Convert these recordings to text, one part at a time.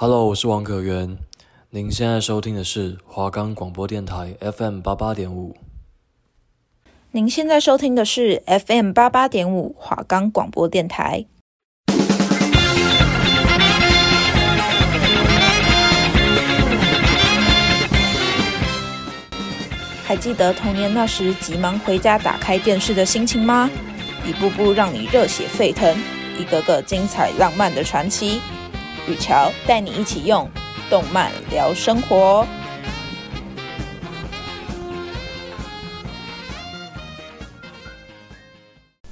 Hello，我是王可元。您现在收听的是华冈广播电台 FM 八八点五。您现在收听的是 FM 八八点五华冈广播电台。还记得童年那时急忙回家打开电视的心情吗？一步步让你热血沸腾，一个个精彩浪漫的传奇。雨乔带你一起用动漫聊生活。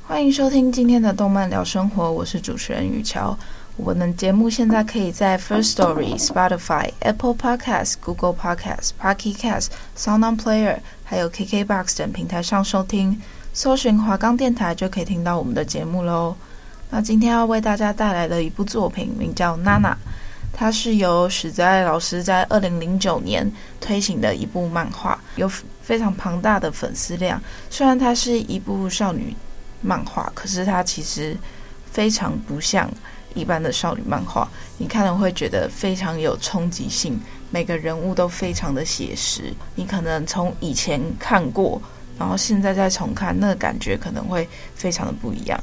欢迎收听今天的动漫聊生活，我是主持人雨乔。我们的节目现在可以在 First Story、Spotify、Apple Podcasts、Google Podcasts、Pocket Casts、SoundOn Player，还有 KKBox 等平台上收听。搜寻华冈电台就可以听到我们的节目喽。那今天要为大家带来的一部作品，名叫《娜娜》，它是由史在老师在二零零九年推行的一部漫画，有非常庞大的粉丝量。虽然它是一部少女漫画，可是它其实非常不像一般的少女漫画，你看了会觉得非常有冲击性，每个人物都非常的写实。你可能从以前看过，然后现在再重看，那个感觉可能会非常的不一样。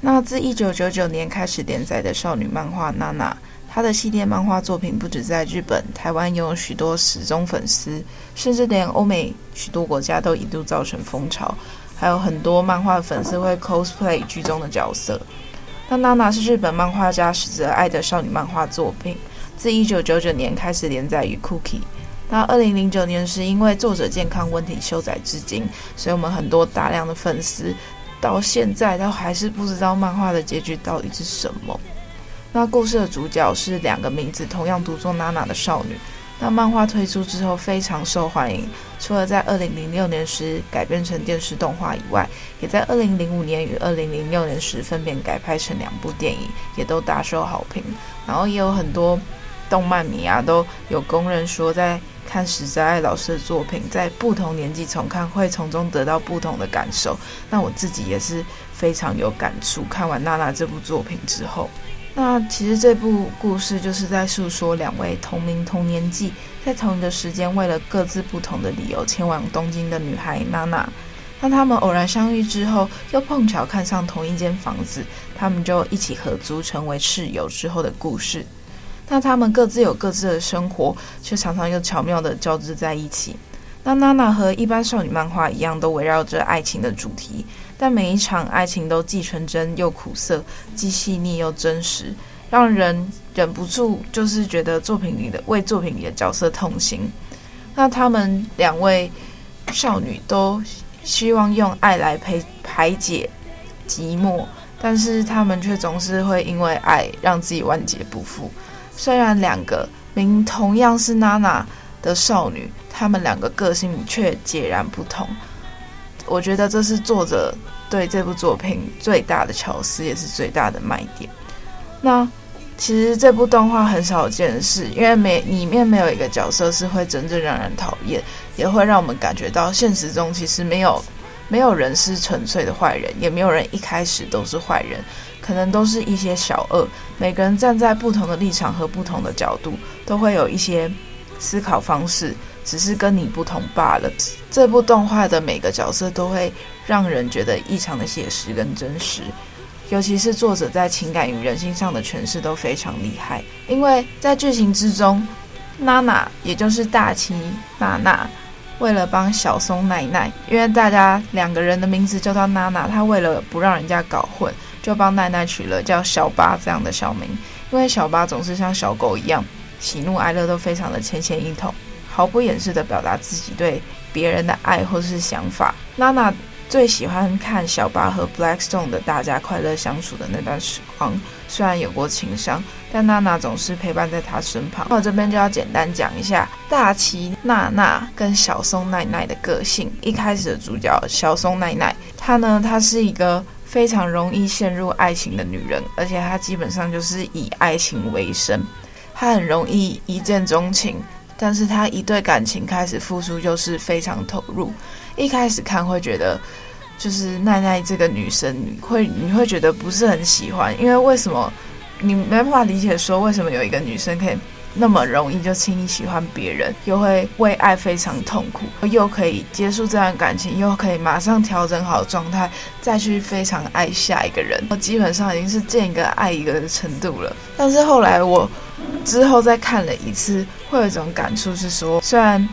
那自一九九九年开始连载的少女漫画《娜娜》，她的系列漫画作品不止在日本、台湾拥有许多死忠粉丝，甚至连欧美许多国家都一度造成风潮。还有很多漫画粉丝会 cosplay 剧中的角色。那《娜娜》是日本漫画家矢泽爱的少女漫画作品，自一九九九年开始连载于 Cookie。那二零零九年是，因为作者健康问题休载至今，所以我们很多大量的粉丝。到现在都还是不知道漫画的结局到底是什么。那故事的主角是两个名字同样读作娜娜的少女。那漫画推出之后非常受欢迎，除了在二零零六年时改编成电视动画以外，也在二零零五年与二零零六年时分别改拍成两部电影，也都大受好评。然后也有很多动漫迷啊都有公认说在。看石在爱老师的作品，在不同年纪重看，会从中得到不同的感受。那我自己也是非常有感触。看完《娜娜》这部作品之后，那其实这部故事就是在诉说两位同名同年纪，在同一个时间，为了各自不同的理由前往东京的女孩娜娜。当他们偶然相遇之后，又碰巧看上同一间房子，他们就一起合租，成为室友之后的故事。那他们各自有各自的生活，却常常又巧妙地交织在一起。那娜娜和一般少女漫画一样，都围绕着爱情的主题，但每一场爱情都既纯真又苦涩，既细腻又真实，让人忍不住就是觉得作品里的为作品里的角色痛心。那他们两位少女都希望用爱来排排解寂寞，但是他们却总是会因为爱让自己万劫不复。虽然两个名同样是娜娜的少女，她们两个个性却截然不同。我觉得这是作者对这部作品最大的巧思，也是最大的卖点。那其实这部动画很少见的是，因为没里面没有一个角色是会真正让人讨厌，也会让我们感觉到现实中其实没有没有人是纯粹的坏人，也没有人一开始都是坏人。可能都是一些小恶，每个人站在不同的立场和不同的角度，都会有一些思考方式，只是跟你不同罢了。这部动画的每个角色都会让人觉得异常的写实跟真实，尤其是作者在情感与人性上的诠释都非常厉害。因为在剧情之中，娜娜也就是大崎娜娜，为了帮小松奈奈，因为大家两个人的名字叫做娜娜，她为了不让人家搞混。就帮奈奈取了叫小八这样的小名，因为小八总是像小狗一样，喜怒哀乐都非常的浅显易懂，毫不掩饰的表达自己对别人的爱或是想法。娜娜最喜欢看小八和 Blackstone 的大家快乐相处的那段时光，虽然有过情伤，但娜娜总是陪伴在她身旁。那我这边就要简单讲一下大崎娜娜跟小松奈奈的个性。一开始的主角小松奈奈，她呢，她是一个。非常容易陷入爱情的女人，而且她基本上就是以爱情为生。她很容易一见钟情，但是他一对感情开始付出就是非常投入。一开始看会觉得，就是奈奈这个女生会你会觉得不是很喜欢，因为为什么你没办法理解说为什么有一个女生可以那么容易就轻易喜欢别人，又会为爱非常痛苦，又可以结束这段感情，又可以马上调整好状态，再去非常爱下一个人。我基本上已经是见一个爱一个的程度了。但是后来我之后再看了一次，会有一种感触是说，虽然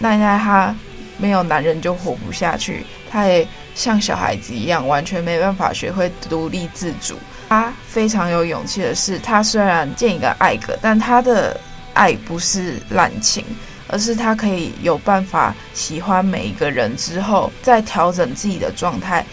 奈奈她没有男人就活不下去，她也像小孩子一样，完全没办法学会独立自主。他非常有勇气的是，他虽然见一个爱一个，但他的爱不是滥情，而是他可以有办法喜欢每一个人之后，再调整自己的状态，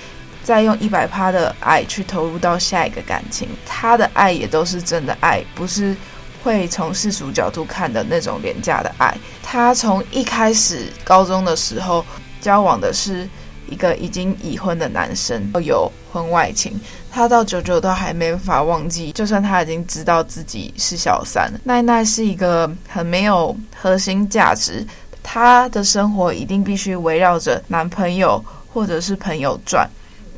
再用一百趴的爱去投入到下一个感情。他的爱也都是真的爱，不是会从世俗角度看的那种廉价的爱。他从一开始高中的时候交往的是一个已经已婚的男生，有婚外情。他到久久都还没法忘记，就算他已经知道自己是小三。奈奈是一个很没有核心价值，她的生活一定必须围绕着男朋友或者是朋友转。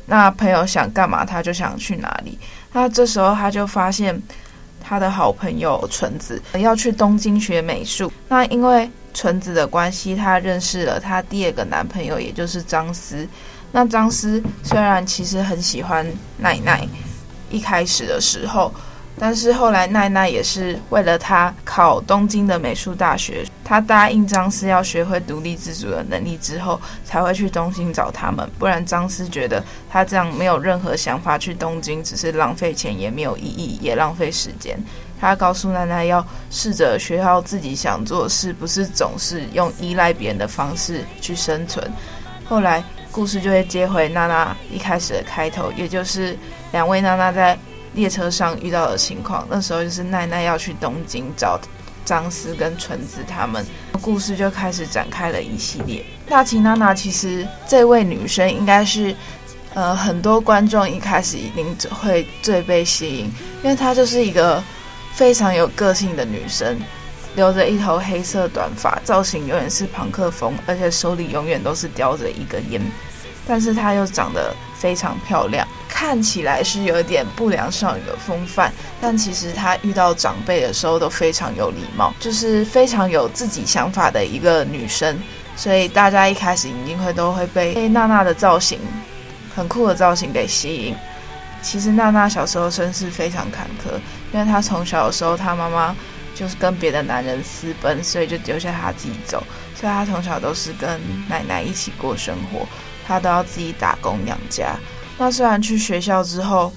那朋友想干嘛，他就想去哪里。那这时候他就发现，他的好朋友纯子要去东京学美术。那因为纯子的关系，他认识了他第二个男朋友，也就是张思。那张思虽然其实很喜欢奈奈，一开始的时候，但是后来奈奈也是为了他考东京的美术大学，他答应张思要学会独立自主的能力之后，才会去东京找他们。不然张思觉得他这样没有任何想法去东京，只是浪费钱，也没有意义，也浪费时间。他告诉奈奈要试着学好自己想做的事，不是总是用依赖别人的方式去生存。后来。故事就会接回娜娜一开始的开头，也就是两位娜娜在列车上遇到的情况。那时候就是奈奈要去东京找张思跟纯子他们，故事就开始展开了一系列。大崎娜娜其实这位女生应该是，呃，很多观众一开始一定会最被吸引，因为她就是一个非常有个性的女生。留着一头黑色短发，造型永远是朋克风，而且手里永远都是叼着一根烟。但是她又长得非常漂亮，看起来是有一点不良少女的风范，但其实她遇到长辈的时候都非常有礼貌，就是非常有自己想法的一个女生。所以大家一开始一定会都会被娜娜的造型，很酷的造型给吸引。其实娜娜小时候身世非常坎坷，因为她从小的时候她妈妈。就是跟别的男人私奔，所以就丢下她自己走。所以她从小都是跟奶奶一起过生活，他都要自己打工养家。那虽然去学校之后，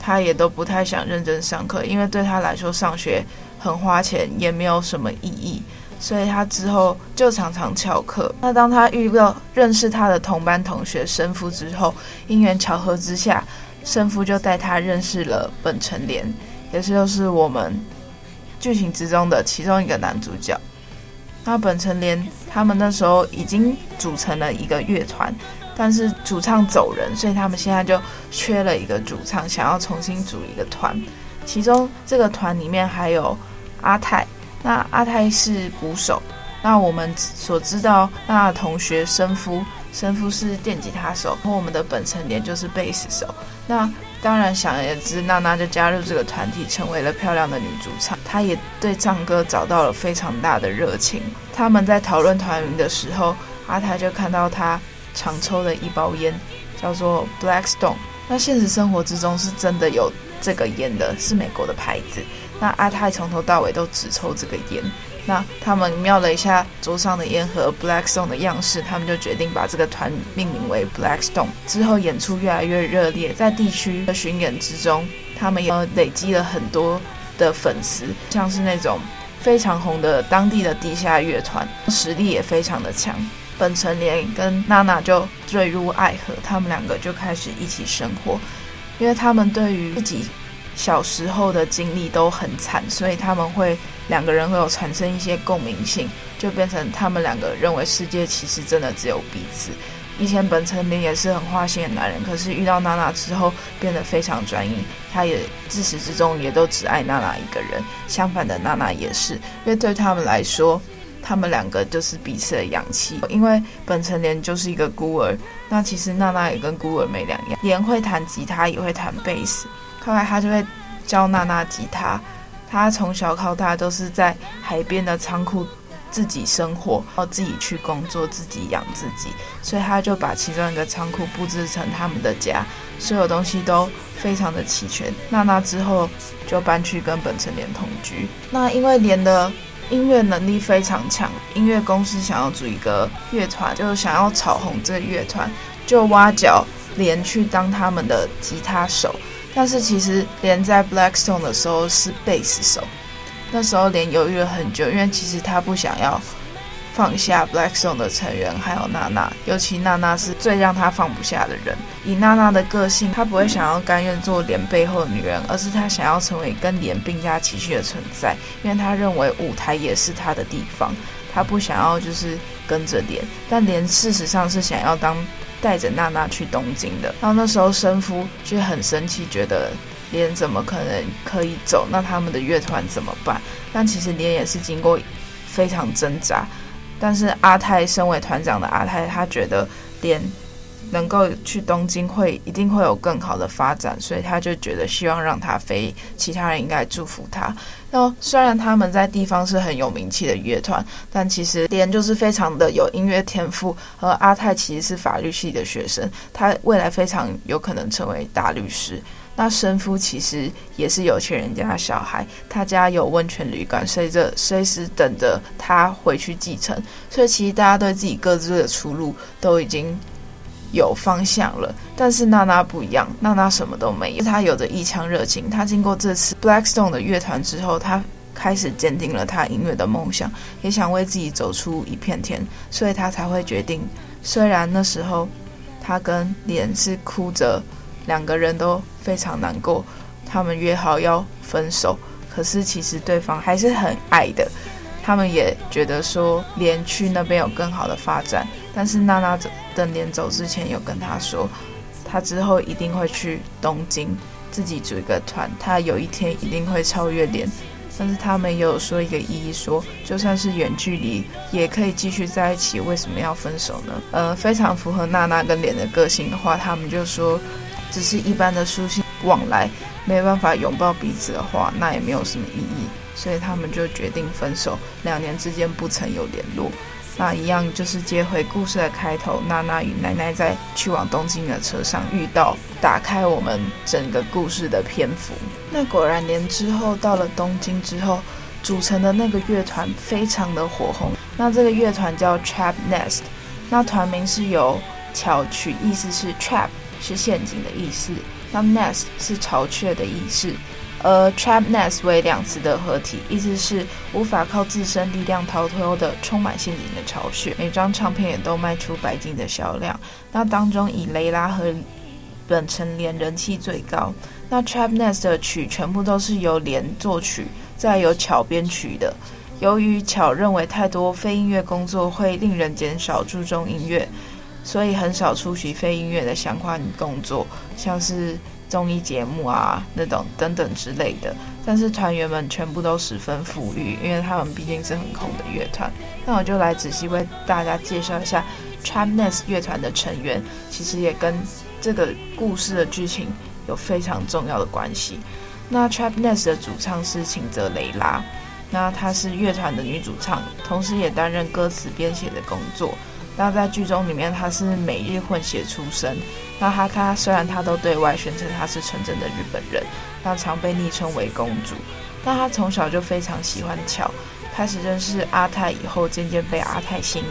他也都不太想认真上课，因为对他来说上学很花钱，也没有什么意义。所以他之后就常常翘课。那当他遇到认识他的同班同学生夫之后，因缘巧合之下，生夫就带他认识了本城莲，也就是我们。剧情之中的其中一个男主角，那本城莲他们那时候已经组成了一个乐团，但是主唱走人，所以他们现在就缺了一个主唱，想要重新组一个团。其中这个团里面还有阿泰，那阿泰是鼓手，那我们所知道那同学生夫，生夫是电吉他手，和我们的本城莲就是贝斯手，那。当然，想而知，娜娜就加入这个团体，成为了漂亮的女主唱。她也对唱歌找到了非常大的热情。他们在讨论团名的时候，阿泰就看到她常抽的一包烟，叫做 Black Stone。那现实生活之中是真的有这个烟的，是美国的牌子。那阿泰从头到尾都只抽这个烟。那他们瞄了一下桌上的烟盒，Black Stone 的样式，他们就决定把这个团命名为 Black Stone。之后演出越来越热烈，在地区的巡演之中，他们也累积了很多的粉丝，像是那种非常红的当地的地下乐团，实力也非常的强。本城莲跟娜娜就坠入爱河，他们两个就开始一起生活，因为他们对于自己。小时候的经历都很惨，所以他们会两个人会有产生一些共鸣性，就变成他们两个认为世界其实真的只有彼此。以前本城莲也是很花心的男人，可是遇到娜娜之后变得非常专一，他也自始至终也都只爱娜娜一个人。相反的，娜娜也是，因为对他们来说，他们两个就是彼此的氧气。因为本城莲就是一个孤儿，那其实娜娜也跟孤儿没两样，莲会弹吉他，也会弹贝斯。后来他就会教娜娜吉他，他从小到大都是在海边的仓库自己生活，然后自己去工作，自己养自己，所以他就把其中一个仓库布置成他们的家，所有东西都非常的齐全。娜娜之后就搬去跟本城莲同居。那因为莲的音乐能力非常强，音乐公司想要组一个乐团，就是想要炒红这个乐团，就挖角连去当他们的吉他手。但是其实连在 Black Stone 的时候是贝斯手。那时候连犹豫了很久，因为其实他不想要放下 Black Stone 的成员，还有娜娜，尤其娜娜是最让他放不下的人。以娜娜的个性，她不会想要甘愿做莲背后的女人，而是她想要成为跟莲并驾齐驱的存在，因为她认为舞台也是她的地方，她不想要就是跟着莲，但莲事实上是想要当带着娜娜去东京的。然后那时候生夫就很生气，觉得。莲怎么可能可以走？那他们的乐团怎么办？但其实莲也是经过非常挣扎。但是阿泰身为团长的阿泰，他觉得莲能够去东京会一定会有更好的发展，所以他就觉得希望让他飞。其他人应该祝福他。然后虽然他们在地方是很有名气的乐团，但其实莲就是非常的有音乐天赋。而阿泰其实是法律系的学生，他未来非常有可能成为大律师。那生夫其实也是有钱人家的小孩，他家有温泉旅馆，随着随时等着他回去继承。所以其实大家对自己各自的出路都已经有方向了。但是娜娜不一样，娜娜什么都没有，她有着一腔热情。她经过这次 Black Stone 的乐团之后，她开始坚定了她音乐的梦想，也想为自己走出一片天，所以她才会决定。虽然那时候她跟莲是哭着。两个人都非常难过，他们约好要分手，可是其实对方还是很爱的。他们也觉得说莲去那边有更好的发展，但是娜娜等莲走之前有跟他说，他之后一定会去东京自己组一个团，他有一天一定会超越莲。但是他们也有说一个意义说，说就算是远距离也可以继续在一起，为什么要分手呢？呃，非常符合娜娜跟莲的个性的话，他们就说。只是一般的书信往来，没有办法拥抱彼此的话，那也没有什么意义，所以他们就决定分手。两年之间不曾有联络，那一样就是接回故事的开头，娜娜与奶奶在去往东京的车上遇到，打开我们整个故事的篇幅。那果然，连之后到了东京之后，组成的那个乐团非常的火红。那这个乐团叫 Trap Nest，那团名是由巧取，意思是 Trap。是陷阱的意思，那 nest 是巢穴的意思，而 trap nest 为两词的合体，意思是无法靠自身力量逃脱的充满陷阱的巢穴。每张唱片也都卖出白金的销量，那当中以雷拉和本城莲人气最高。那 trap nest 的曲全部都是由莲作曲，再由巧编曲的。由于巧认为太多非音乐工作会令人减少注重音乐。所以很少出席非音乐的相关工作，像是综艺节目啊那种等等之类的。但是团员们全部都十分富裕，因为他们毕竟是很红的乐团。那我就来仔细为大家介绍一下 Trap Nest 乐团的成员，其实也跟这个故事的剧情有非常重要的关系。那 Trap Nest 的主唱是芹泽雷拉，那她是乐团的女主唱，同时也担任歌词编写的工作。那在剧中里面，他是美日混血出身。那他他虽然他都对外宣称他是纯正的日本人，那常被昵称为公主。但他从小就非常喜欢巧，开始认识阿泰以后，渐渐被阿泰吸引。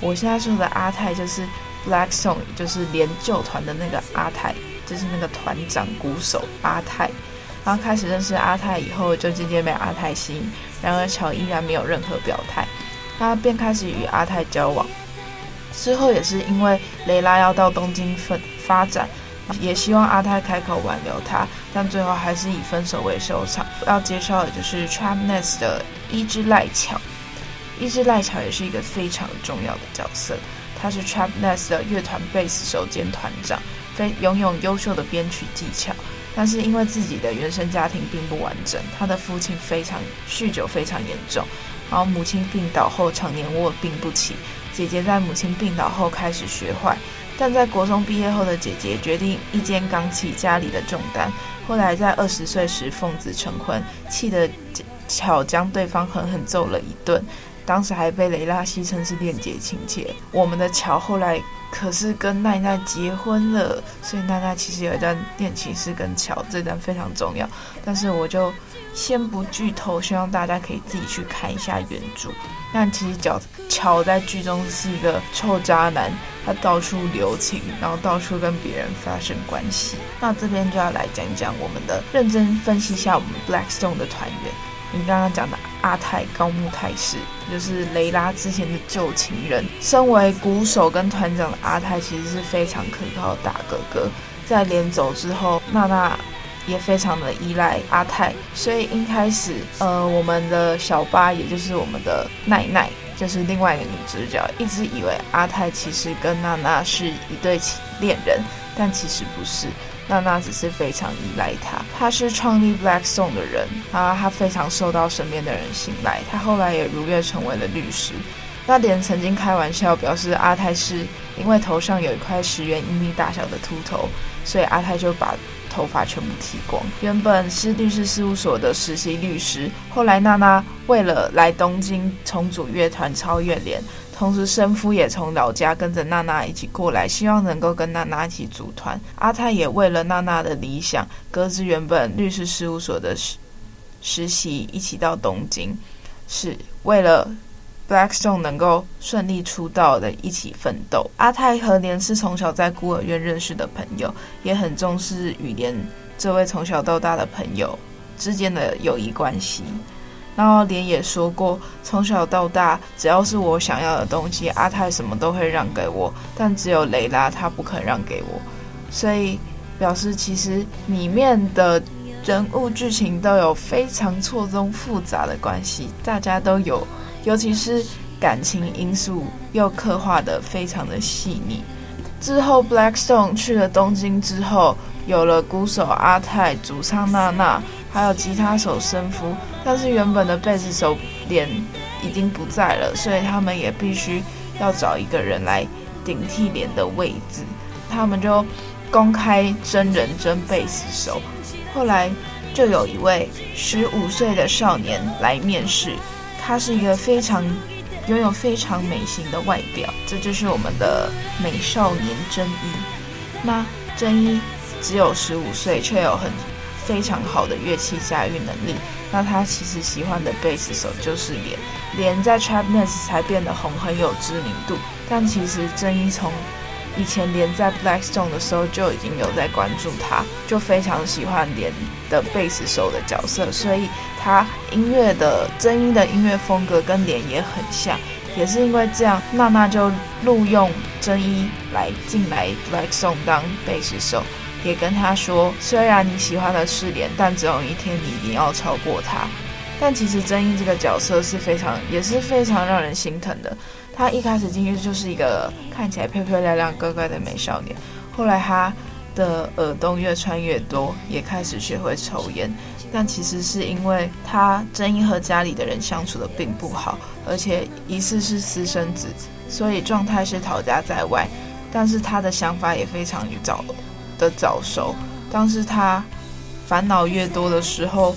我现在说的阿泰就是 Black Stone，就是连旧团的那个阿泰，就是那个团长鼓手阿泰。然后开始认识阿泰以后，就渐渐被阿泰吸引。然而巧依然没有任何表态，他便开始与阿泰交往。之后也是因为雷拉要到东京分发展，也希望阿泰开口挽留他，但最后还是以分手为收场。要介绍的就是 Trap Nest 的伊之濑巧，伊之濑巧也是一个非常重要的角色，他是 Trap Nest 的乐团贝斯手兼团长，非拥有优秀的编曲技巧，但是因为自己的原生家庭并不完整，他的父亲非常酗酒非常严重，然后母亲病倒后常年卧病不起。姐姐在母亲病倒后开始学坏，但在国中毕业后的姐姐决定一肩扛起家里的重担。后来在二十岁时奉子成婚，气得巧将对方狠狠揍了一顿。当时还被雷拉戏称是恋姐情结。我们的乔后来可是跟奈奈结婚了，所以奈奈其实有一段恋情是跟乔，这段非常重要。但是我就先不剧透，希望大家可以自己去看一下原著。但其实乔乔在剧中是一个臭渣男，他到处留情，然后到处跟别人发生关系。那这边就要来讲讲我们的，认真分析一下我们 Blackstone 的团员。你刚刚讲的阿泰高木泰士，就是雷拉之前的旧情人。身为鼓手跟团长的阿泰，其实是非常可靠的大哥哥。在连走之后，娜娜也非常的依赖阿泰，所以一开始，呃，我们的小八，也就是我们的奈奈，就是另外一个女主角，一直以为阿泰其实跟娜娜是一对恋人，但其实不是。娜娜只是非常依赖他，他是创立 Blackstone 的人，啊，他非常受到身边的人信赖，他后来也如愿成为了律师。那连曾经开玩笑表示阿泰是因为头上有一块十元硬币大小的秃头，所以阿泰就把头发全部剃光。原本是律师事务所的实习律师，后来娜娜为了来东京重组乐团超越连。同时，生夫也从老家跟着娜娜一起过来，希望能够跟娜娜一起组团。阿泰也为了娜娜的理想，搁置原本律师事务所的实实习，一起到东京，是为了 Blackstone 能够顺利出道的一起奋斗。阿泰和莲是从小在孤儿院认识的朋友，也很重视与莲这位从小到大的朋友之间的友谊关系。然后莲也说过，从小到大，只要是我想要的东西，阿泰什么都会让给我，但只有雷拉他不肯让给我，所以表示其实里面的人物剧情都有非常错综复杂的关系，大家都有，尤其是感情因素又刻画得非常的细腻。之后，Blackstone 去了东京之后，有了鼓手阿泰、主唱娜娜，还有吉他手生夫。但是原本的贝斯手莲已经不在了，所以他们也必须要找一个人来顶替莲的位置。他们就公开真人真贝斯手。后来就有一位十五岁的少年来面试，他是一个非常。拥有非常美型的外表，这就是我们的美少年真一。那真一只有十五岁，却有很非常好的乐器驾驭能力。那他其实喜欢的贝斯手就是莲，莲在 Trapness 才变得红，很有知名度。但其实真一从以前连在 Blackstone 的时候就已经有在关注他，就非常喜欢连的贝斯手的角色，所以他音乐的真一的音乐风格跟莲也很像，也是因为这样，娜娜就录用真一来进来 Blackstone 当贝斯手，也跟他说，虽然你喜欢的是莲，但总有一天你一定要超过他。但其实真一这个角色是非常，也是非常让人心疼的。他一开始进去就是一个看起来漂漂亮亮、乖乖的美少年，后来他的耳洞越穿越多，也开始学会抽烟。但其实是因为他真一和家里的人相处的并不好，而且疑似是私生子，所以状态是逃家在外。但是他的想法也非常早的早熟，当是他烦恼越多的时候，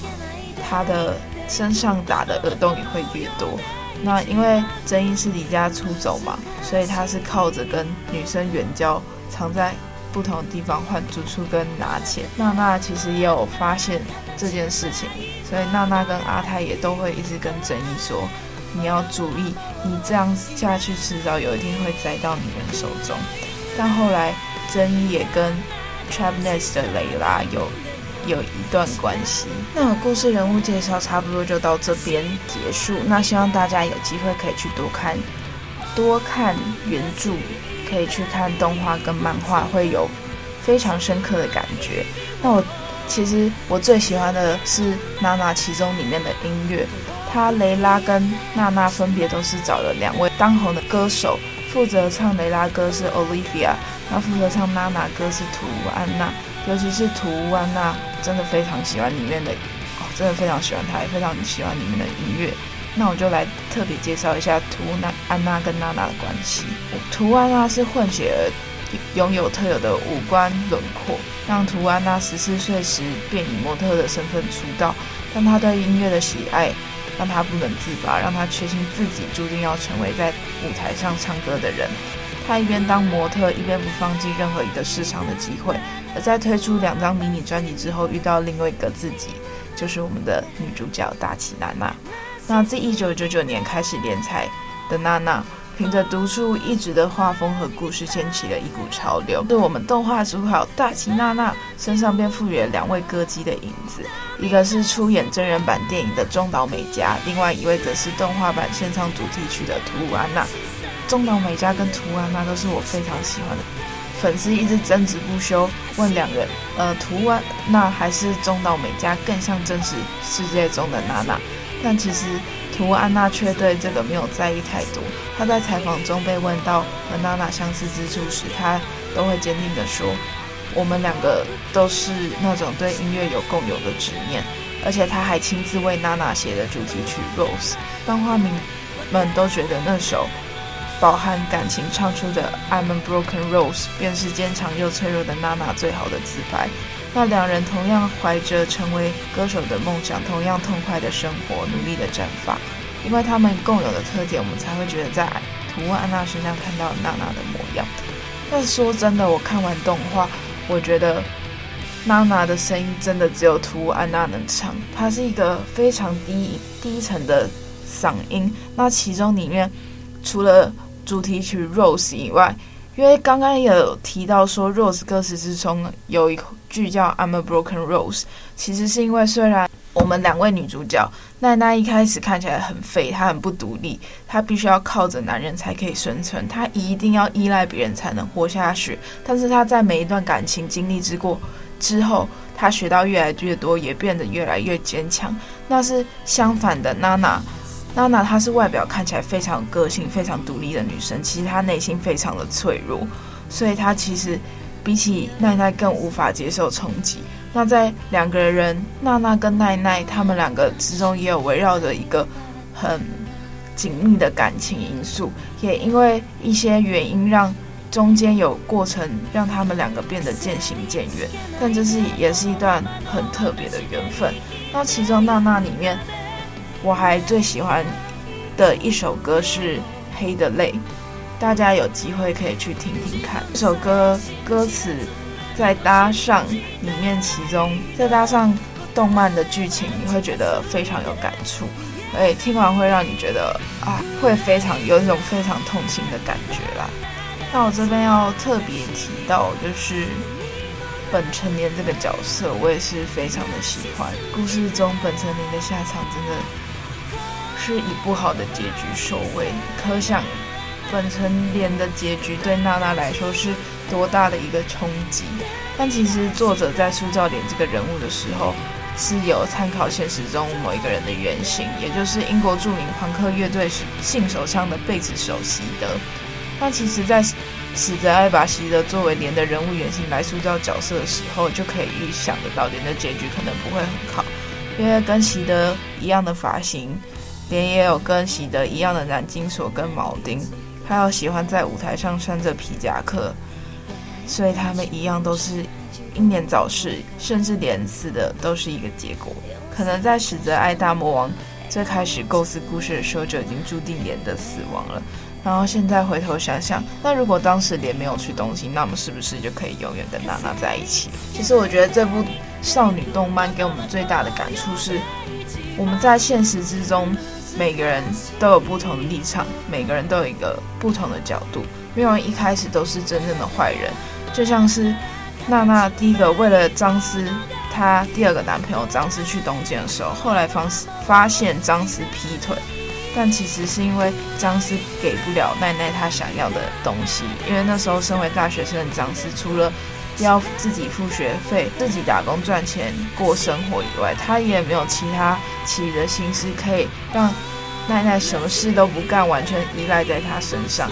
他的身上打的耳洞也会越多。那因为真一是离家出走嘛，所以他是靠着跟女生远交，常在不同地方换住处跟拿钱。娜娜其实也有发现这件事情，所以娜娜跟阿泰也都会一直跟真一说：“你要注意，你这样下去，迟早有一天会栽到女人手中。”但后来真一也跟 Trap Nest 的雷拉有。有一段关系，那故事人物介绍差不多就到这边结束。那希望大家有机会可以去多看，多看原著，可以去看动画跟漫画，会有非常深刻的感觉。那我其实我最喜欢的是娜娜其中里面的音乐，她雷拉跟娜娜分别都是找了两位当红的歌手，负责唱雷拉歌是 Olivia，那负责唱娜娜歌是图安娜。尤其是图安娜，真的非常喜欢里面的，哦，真的非常喜欢她，也非常喜欢里面的音乐。那我就来特别介绍一下图安娜跟娜娜的关系。图安娜是混血儿，拥有特有的五官轮廓，让图安娜十四岁时便以模特的身份出道。但她对音乐的喜爱让她不能自拔，让她确信自己注定要成为在舞台上唱歌的人。她一边当模特，一边不放弃任何一个市场的机会。而在推出两张迷你专辑之后，遇到另外一个自己，就是我们的女主角大崎娜娜。那自一九九九年开始连载的娜娜，凭着独树一帜的画风和故事，掀起了一股潮流。是我们动画主角大崎娜娜身上便赋予了两位歌姬的影子，一个是出演真人版电影的中岛美嘉，另外一位则是动画版献唱主题曲的图安娜。中岛美嘉跟图安娜都是我非常喜欢的，粉丝一直争执不休，问两人，呃，图安娜还是中岛美嘉更像真实世界中的娜娜？但其实图安娜却对这个没有在意太多。她在采访中被问到和娜娜相似之处时，她都会坚定地说：“我们两个都是那种对音乐有共有的执念。”而且她还亲自为娜娜写的主题曲《Rose》，漫画迷们都觉得那首饱含感情唱出的《I'm a Broken Rose》便是坚强又脆弱的娜娜最好的自白。那两人同样怀着成为歌手的梦想，同样痛快的生活，努力的绽放。因为他们共有的特点，我们才会觉得在图安娜身上看到娜娜的模样。但说真的，我看完动画，我觉得娜娜的声音真的只有图安娜能唱。她是一个非常低低沉的嗓音。那其中里面除了主题曲《Rose》以外，因为刚刚也有提到说，《Rose》歌词之中有一句叫 "I'm a broken rose"，其实是因为虽然我们两位女主角奈奈一开始看起来很废，她很不独立，她必须要靠着男人才可以生存，她一定要依赖别人才能活下去。但是她在每一段感情经历之过之后，她学到越来越多，也变得越来越坚强。那是相反的，娜娜。娜娜她是外表看起来非常个性、非常独立的女生，其实她内心非常的脆弱，所以她其实比起奈奈更无法接受冲击。那在两个人，娜娜跟奈奈他们两个之中，也有围绕着一个很紧密的感情因素，也因为一些原因让中间有过程，让他们两个变得渐行渐远。但这是也是一段很特别的缘分。那其中娜娜里面。我还最喜欢的一首歌是《黑的泪》，大家有机会可以去听听看。这首歌歌词再搭上里面其中，再搭上动漫的剧情，你会觉得非常有感触。哎，听完会让你觉得啊，会非常有一种非常痛心的感觉啦。那我这边要特别提到，就是本成年这个角色，我也是非常的喜欢。故事中本成年的下场真的。是以不好的结局收尾，可想本成莲的结局对娜娜来说是多大的一个冲击。但其实作者在塑造莲这个人物的时候，是有参考现实中某一个人的原型，也就是英国著名朋克乐队性手枪的贝斯手席德。那其实，在史泽爱把席德作为莲的人物原型来塑造角色的时候，就可以预想得到莲的结局可能不会很好，因为跟席德一样的发型。莲也有跟喜德一样的蓝金锁跟铆钉，还有喜欢在舞台上穿着皮夹克，所以他们一样都是英年早逝，甚至连死的都是一个结果。可能在史泽爱大魔王最开始构思故事的时候就已经注定莲的死亡了。然后现在回头想想，那如果当时莲没有去东京，那么是不是就可以永远跟娜娜在一起？其实我觉得这部少女动漫给我们最大的感触是，我们在现实之中。每个人都有不同的立场，每个人都有一个不同的角度。没有人一开始都是真正的坏人，就像是娜娜第一个为了张思，她第二个男朋友张思去东京的时候，后来方发现张思劈腿，但其实是因为张思给不了奈奈她想要的东西，因为那时候身为大学生的张思除了要自己付学费、自己打工赚钱过生活以外，他也没有其他其余的心思可以让奈奈什么事都不干，完全依赖在他身上。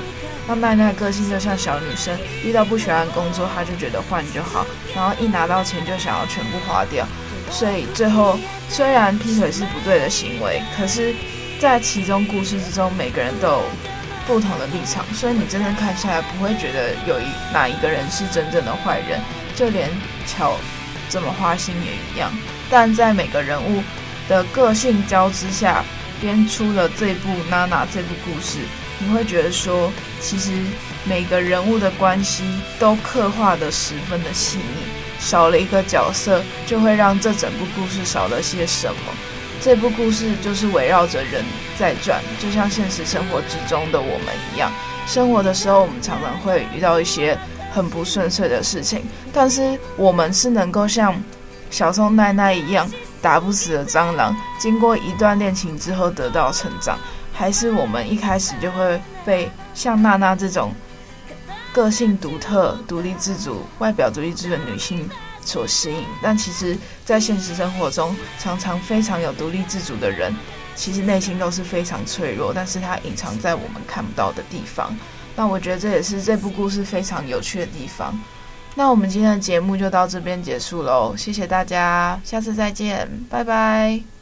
那奈奈个性就像小女生，遇到不喜欢的工作，她就觉得换就好，然后一拿到钱就想要全部花掉。所以最后虽然劈腿是不对的行为，可是，在其中故事之中，每个人都有不同的立场，所以你真正看下来不会觉得有一哪一个人是真正的坏人，就连乔这么花心也一样。但在每个人物的个性交织下，编出了这部《娜娜》这部故事，你会觉得说，其实每个人物的关系都刻画得十分的细腻，少了一个角色，就会让这整部故事少了些什么。这部故事就是围绕着人在转，就像现实生活之中的我们一样。生活的时候，我们常常会遇到一些很不顺遂的事情，但是我们是能够像小松奈奈一样打不死的蟑螂，经过一段恋情之后得到成长，还是我们一开始就会被像娜娜这种个性独特、独立自主、外表独立自主的女性所吸引，但其实，在现实生活中，常常非常有独立自主的人，其实内心都是非常脆弱，但是他隐藏在我们看不到的地方。那我觉得这也是这部故事非常有趣的地方。那我们今天的节目就到这边结束喽，谢谢大家，下次再见，拜拜。